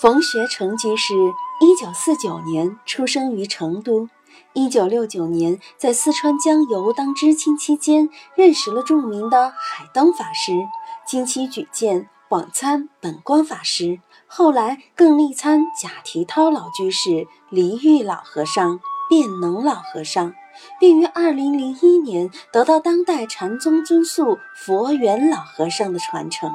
冯学成居士，一九四九年出生于成都。一九六九年在四川江油当知青期间，认识了著名的海灯法师，经其举荐，往参本光法师。后来更力参贾提涛老居士、黎玉老和尚、辩能老和尚，并于二零零一年得到当代禅宗尊宿佛缘老和尚的传承。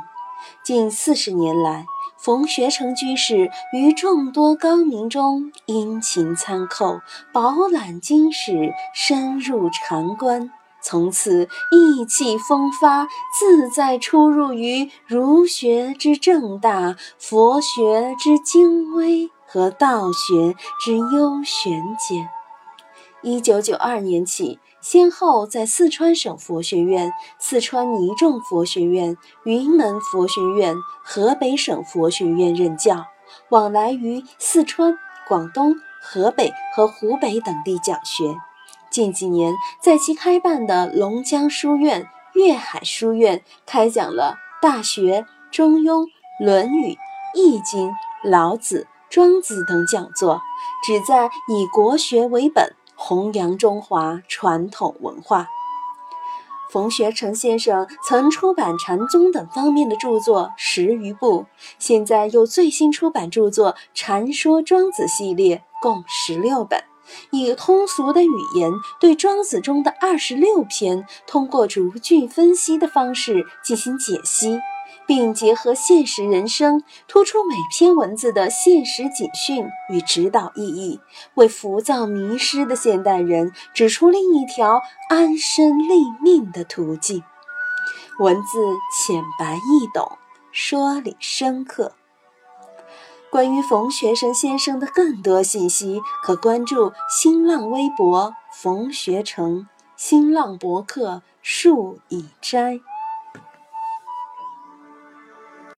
近四十年来，冯学成居士于众多高明中殷勤参扣，饱览经史，深入禅观，从此意气风发，自在出入于儒学之正大、佛学之精微和道学之幽玄间。一九九二年起。先后在四川省佛学院、四川尼众佛学院、云门佛学院、河北省佛学院任教，往来于四川、广东、河北和湖北等地讲学。近几年，在其开办的龙江书院、粤海书院开讲了《大学》《中庸》《论语》《易经》《老子》《庄子》等讲座，旨在以国学为本。弘扬中华传统文化。冯学成先生曾出版禅宗等方面的著作十余部，现在又最新出版著作《禅说庄子》系列，共十六本，以通俗的语言对庄子中的二十六篇，通过逐句分析的方式进行解析。并结合现实人生，突出每篇文字的现实警讯与指导意义，为浮躁迷失的现代人指出另一条安身立命的途径。文字浅白易懂，说理深刻。关于冯学成先生的更多信息，可关注新浪微博“冯学成”、新浪博客“树已斋”。